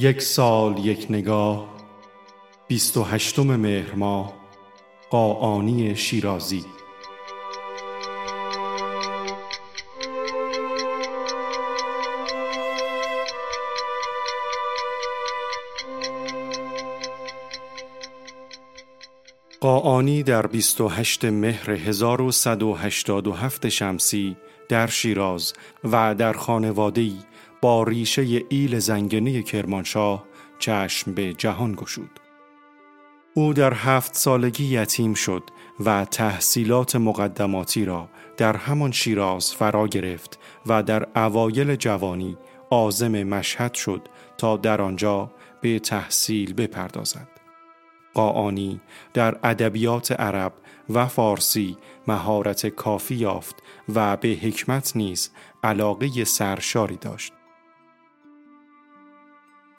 یک سال یک نگاه بیست و هشتم مهر ماه قاآنی شیرازی. قاآنی در 28 مهر 1187 شمسی در شیراز و در خانواده‌ای با ریشه ایل زنگنه کرمانشاه چشم به جهان گشود. او در هفت سالگی یتیم شد و تحصیلات مقدماتی را در همان شیراز فرا گرفت و در اوایل جوانی آزم مشهد شد تا در آنجا به تحصیل بپردازد. قاآنی در ادبیات عرب و فارسی مهارت کافی یافت و به حکمت نیز علاقه سرشاری داشت.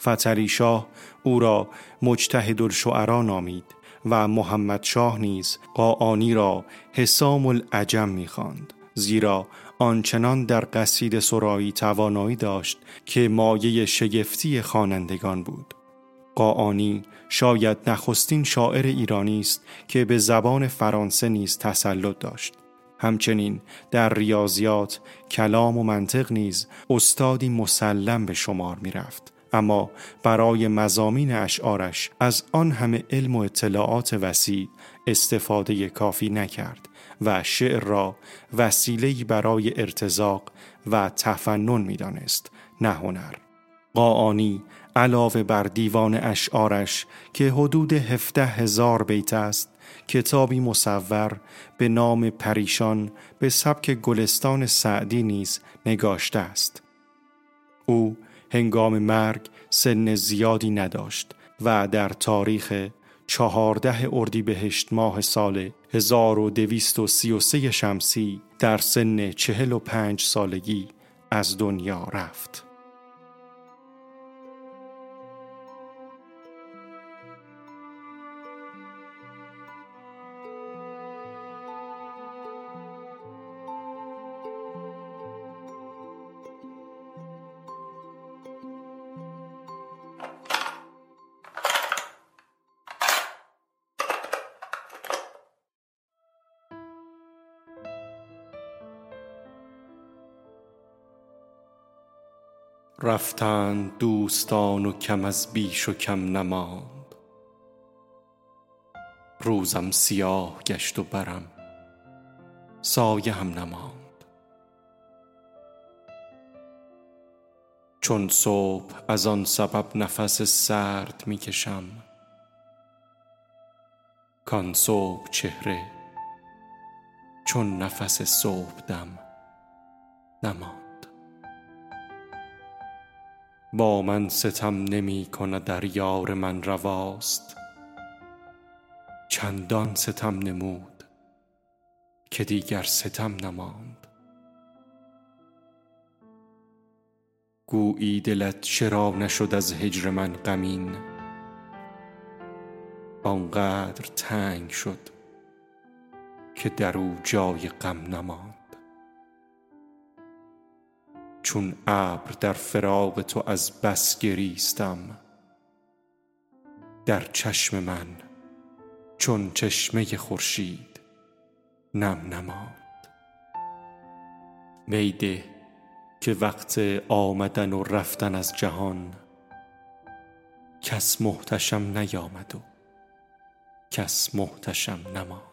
فتری شاه او را مجتهد الشعرا نامید و محمد شاه نیز قاآنی را حسام العجم می‌خواند. زیرا آنچنان در قصید سرایی توانایی داشت که مایه شگفتی خوانندگان بود. قاآنی شاید نخستین شاعر ایرانی است که به زبان فرانسه نیز تسلط داشت. همچنین در ریاضیات کلام و منطق نیز استادی مسلم به شمار می رفت. اما برای مزامین اشعارش از آن همه علم و اطلاعات وسیع استفاده کافی نکرد و شعر را وسیله‌ای برای ارتزاق و تفنن می‌دانست نه هنر. قاآنی علاوه بر دیوان اشعارش که حدود هفته هزار بیت است کتابی مصور به نام پریشان به سبک گلستان سعدی نیز نگاشته است. او هنگام مرگ سن زیادی نداشت و در تاریخ چهارده اردیبهشت ماه سال 1233 شمسی در سن چهل و پنج سالگی از دنیا رفت. رفتند دوستان و کم از بیش و کم نماند. روزم سیاه گشت و برم سایه هم نماند. چون صبح از آن سبب نفس سرد می کشم کان صبح چهره چون نفس صبح دم نماند. با من ستم نمی کند در یار من رواست. چندان ستم نمود که دیگر ستم نماند. گویی دلت چرا نشد از هجر من غمین. آنقدر تنگ شد که در او جای غم نماند. چون ابر در فراق تو از بس گریستم. در چشم من چون چشمه خورشید نم نماند. میده که وقت آمدن و رفتن از جهان کس محتشم نیامد و کس محتشم نماند.